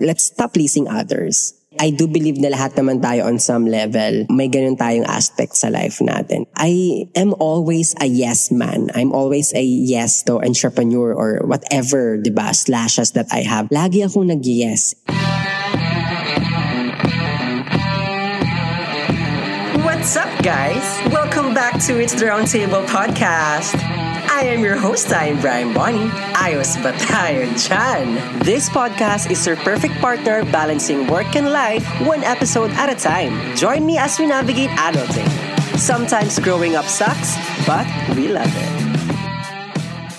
let's stop pleasing others. I do believe na lahat naman tayo on some level, may ganun tayong aspect sa life natin. I am always a yes man. I'm always a yes to entrepreneur or whatever, di ba, slashes that I have. Lagi akong nag-yes. What's up, guys? Welcome back to It's the Roundtable podcast. I am your host, I am Brian Bonnie. Ayos ba tayo dyan? This podcast is your perfect partner balancing work and life one episode at a time. Join me as we navigate adulting. Sometimes growing up sucks, but we love it.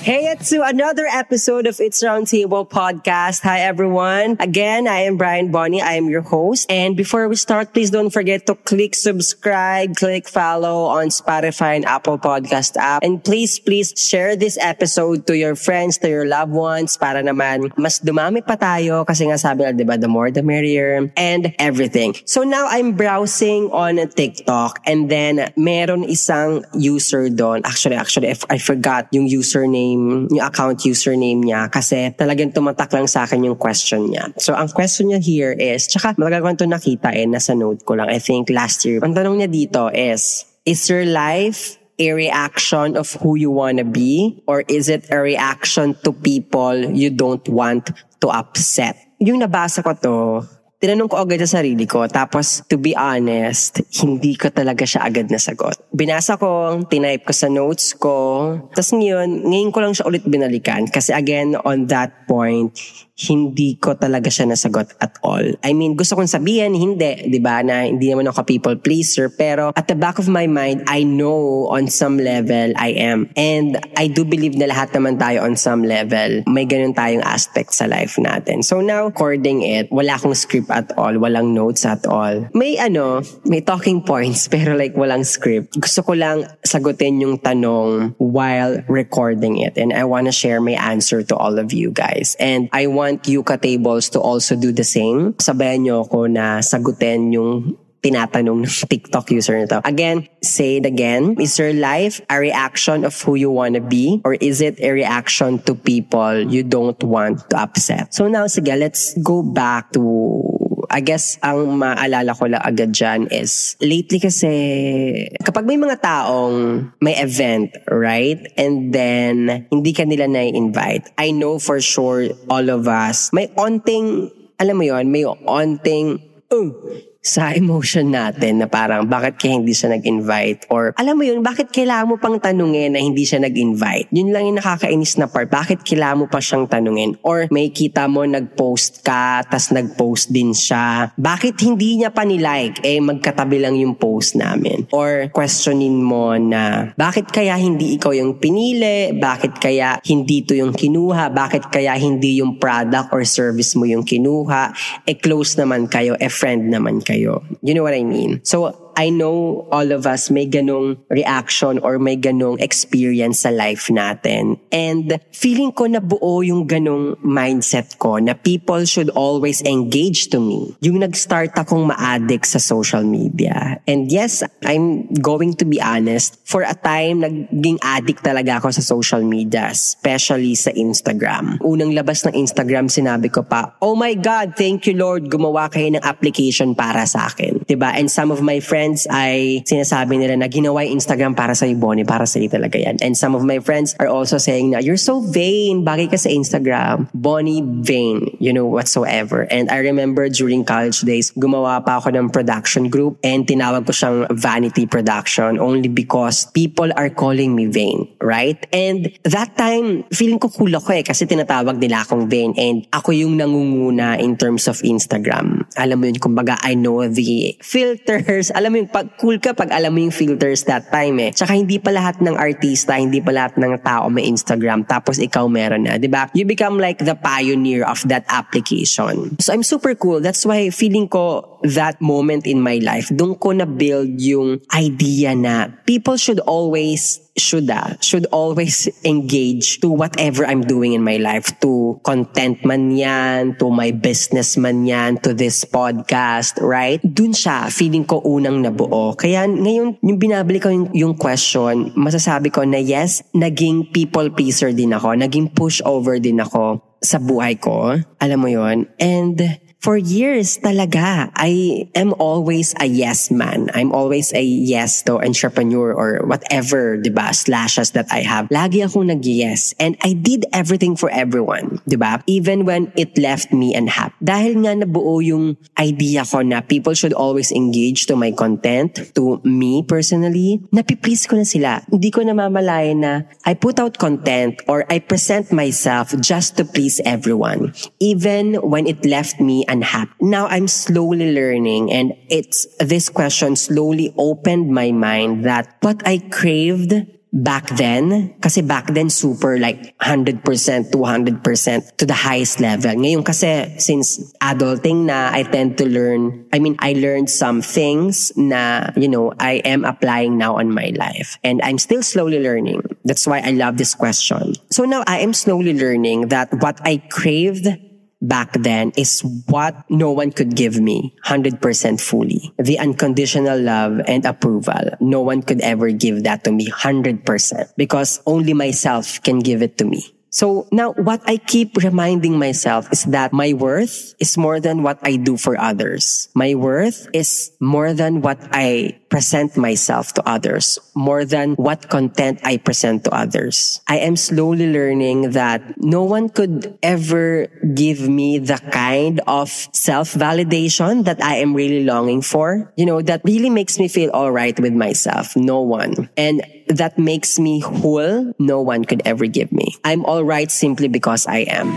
Hey, it's to another episode of It's Roundtable podcast. Hi, everyone. Again, I am Brian Bonnie. I am your host. And before we start, please don't forget to click subscribe, click follow on Spotify and Apple Podcast app. And please, please share this episode to your friends, to your loved ones para naman mas dumami pa tayo kasi nga sabi na, di ba, the more the merrier and everything. So now I'm browsing on TikTok and then meron isang user doon. Actually, actually, I forgot yung username username, yung account username niya kasi talagang tumatak lang sa akin yung question niya. So, ang question niya here is, tsaka matagal ko ito nakita eh, nasa note ko lang, I think last year. Ang tanong niya dito is, is your life a reaction of who you wanna be or is it a reaction to people you don't want to upset? Yung nabasa ko to, tinanong ko agad sa sarili ko. Tapos, to be honest, hindi ko talaga siya agad nasagot. Binasa ko, tinype ko sa notes ko. Tapos ngayon, ngayon ko lang siya ulit binalikan. Kasi again, on that point, hindi ko talaga siya nasagot at all. I mean, gusto kong sabihin, hindi, di ba, na hindi naman ako people pleaser, pero at the back of my mind, I know on some level I am. And I do believe na lahat naman tayo on some level, may ganun tayong aspect sa life natin. So now, recording it, wala akong script at all, walang notes at all. May ano, may talking points, pero like walang script. Gusto ko lang sagutin yung tanong while recording it. And I wanna share my answer to all of you guys. And I want want Yuka Tables to also do the same. Sabayan nyo ako na sagutin yung tinatanong ng TikTok user nito. Again, say it again. Is your life a reaction of who you want to be? Or is it a reaction to people you don't want to upset? So now, sige, let's go back to I guess ang maalala ko lang agad dyan is lately kasi kapag may mga taong may event, right? And then hindi ka nila na-invite. I know for sure all of us may onting alam mo yon may onting uh, sa emotion natin na parang bakit kaya hindi siya nag-invite or alam mo yun, bakit kailangan mo pang tanungin na hindi siya nag-invite? Yun lang yung nakakainis na part. Bakit kailangan mo pa siyang tanungin? Or may kita mo nag-post ka, tas nag-post din siya. Bakit hindi niya pa nilike? Eh, magkatabi lang yung post namin. Or questionin mo na bakit kaya hindi ikaw yung pinili? Bakit kaya hindi to yung kinuha? Bakit kaya hindi yung product or service mo yung kinuha? Eh, close naman kayo, eh, friend naman kayo. You know what I mean? So, I know all of us may ganong reaction or may ganong experience sa life natin. And feeling ko na buo yung ganong mindset ko na people should always engage to me. Yung nag-start akong ma-addict sa social media. And yes, I'm going to be honest, for a time, naging addict talaga ako sa social media, especially sa Instagram. Unang labas ng Instagram, sinabi ko pa, Oh my God, thank you Lord, gumawa kayo ng application para sa akin. ba diba? And some of my friends friends ay sinasabi nila na ginawa yung Instagram para sa Bonnie, para sa talaga yan. And some of my friends are also saying na, you're so vain, bagay ka sa Instagram. Bonnie vain, you know, whatsoever. And I remember during college days, gumawa pa ako ng production group and tinawag ko siyang vanity production only because people are calling me vain, right? And that time, feeling ko cool ako eh kasi tinatawag nila akong vain and ako yung nangunguna in terms of Instagram. Alam mo yun, kumbaga, I know the filters. Alam mo yung pag cool ka pag alam mo yung filters that time eh. Tsaka hindi pa lahat ng artista, hindi pa lahat ng tao may Instagram tapos ikaw meron na, 'di ba? You become like the pioneer of that application. So I'm super cool. That's why feeling ko that moment in my life, doon ko na build yung idea na people should always should uh, should always engage to whatever I'm doing in my life to content man yan to my business man yan to this podcast right? Dun siya feeling ko unang nabuo. Kaya ngayon yung binabalik ko yung, yung question masasabi ko na yes naging people pleaser din ako naging pushover din ako sa buhay ko. Alam mo yon and for years talaga, I am always a yes man. I'm always a yes to entrepreneur or whatever, di ba, slashes that I have. Lagi akong nag-yes. And I did everything for everyone, di ba? Even when it left me unhappy. Dahil nga nabuo yung idea ko na people should always engage to my content, to me personally, napiplease ko na sila. Hindi ko namamalayan na I put out content or I present myself just to please everyone. Even when it left me unhappy. Now I'm slowly learning and it's this question slowly opened my mind that what I craved back then, kasi back then super like 100%, 200% to the highest level. Ngayon kasi since adulting na, I tend to learn, I mean, I learned some things na, you know, I am applying now on my life. And I'm still slowly learning. That's why I love this question. So now I am slowly learning that what I craved back then is what no one could give me 100% fully. The unconditional love and approval. No one could ever give that to me 100% because only myself can give it to me. So now what I keep reminding myself is that my worth is more than what I do for others. My worth is more than what I present myself to others, more than what content I present to others. I am slowly learning that no one could ever give me the kind of self-validation that I am really longing for. You know, that really makes me feel all right with myself. No one. And that makes me whole. No one could ever give me. I'm all right simply because I am.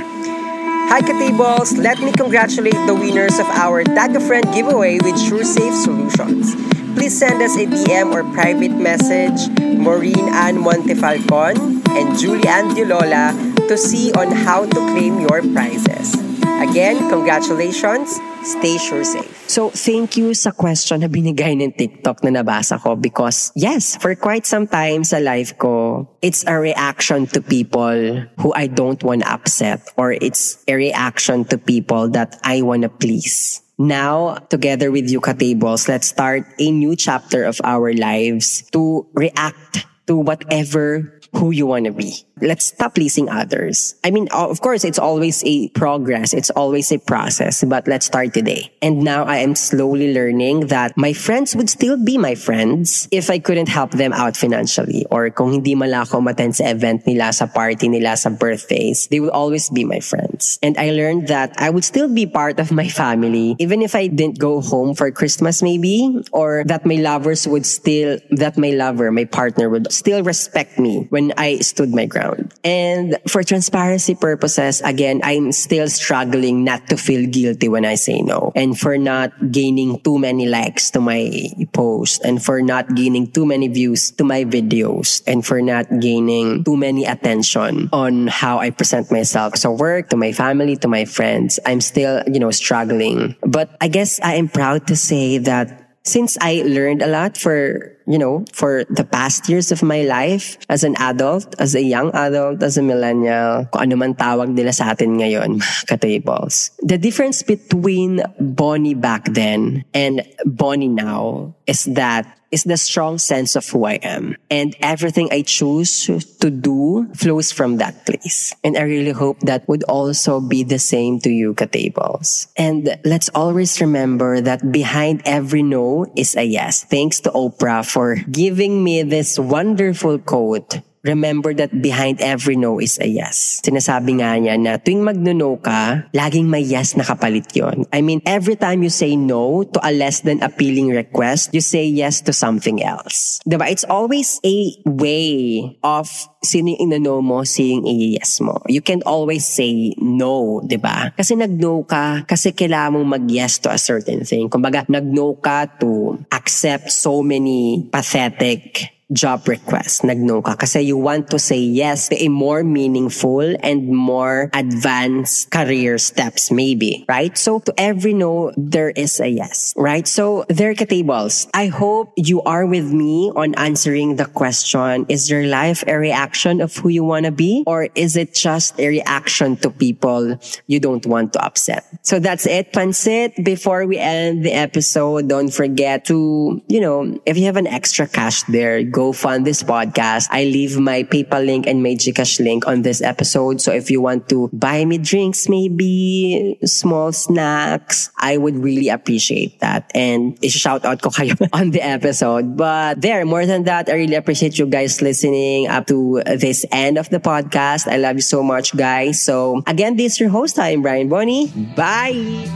Hi Katables! Let me congratulate the winners of our Tag a Friend giveaway with SureSafe Solutions. Please send us a DM or private message, Maureen Ann Montefalcon and Julie Ann Dilola to see on how to claim your prizes. Again, congratulations. Stay sure safe. So, thank you sa question na binigay ng TikTok na nabasa ko because, yes, for quite some time sa life ko, it's a reaction to people who I don't want to upset or it's a reaction to people that I want to please. Now, together with you, Katables, let's start a new chapter of our lives to react to whatever who you want to be. Let's stop pleasing others. I mean, of course, it's always a progress. It's always a process, but let's start today. And now I am slowly learning that my friends would still be my friends if I couldn't help them out financially or kung hindi mala ako sa event nila, sa party nila, sa birthdays, they would always be my friends. And I learned that I would still be part of my family even if I didn't go home for Christmas maybe or that my lovers would still, that my lover, my partner would still respect me when I stood my ground. And for transparency purposes, again, I'm still struggling not to feel guilty when I say no and for not gaining too many likes to my post and for not gaining too many views to my videos and for not gaining too many attention on how I present myself to work, to my family, to my friends. I'm still, you know, struggling. But I guess I am proud to say that since I learned a lot for, you know, for the past years of my life as an adult, as a young adult, as a millennial, kung ano man tawag nila sa atin ngayon, katables. The difference between Bonnie back then and Bonnie now is that is the strong sense of who I am. And everything I choose to do flows from that place. And I really hope that would also be the same to you, Katables. And let's always remember that behind every no is a yes. Thanks to Oprah for giving me this wonderful quote remember that behind every no is a yes. Sinasabi nga niya na tuwing magno-no ka, laging may yes na kapalit yon. I mean, every time you say no to a less than appealing request, you say yes to something else. Diba? It's always a way of sino yung inano mo, seeing a yes mo. You can't always say no, di ba? Kasi nag-no ka, kasi kailangan mong mag-yes to a certain thing. Kumbaga, nag-no ka to accept so many pathetic job request, nag-no ka. Kasi you want to say yes to a more meaningful and more advanced career steps, maybe, right? So to every no, there is a yes, right? So there ka tables. I hope you are with me on answering the question, is your life a reaction of who you want to be? Or is it just a reaction to people you don't want to upset? So that's it, Pansit. Before we end the episode, don't forget to, you know, if you have an extra cash there, go go fund this podcast. I leave my PayPal link and my Gcash link on this episode. So if you want to buy me drinks, maybe small snacks, I would really appreciate that. And shout out ko kayo on the episode. But there, more than that, I really appreciate you guys listening up to this end of the podcast. I love you so much, guys. So again, this is your host. I'm Brian Bonnie. Bye.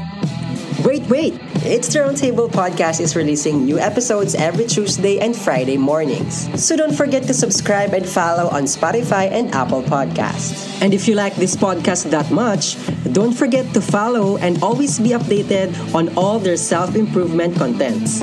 Wait, wait! It's the Roundtable Podcast is releasing new episodes every Tuesday and Friday mornings. So don't forget to subscribe and follow on Spotify and Apple Podcasts. And if you like this podcast that much, don't forget to follow and always be updated on all their self-improvement contents.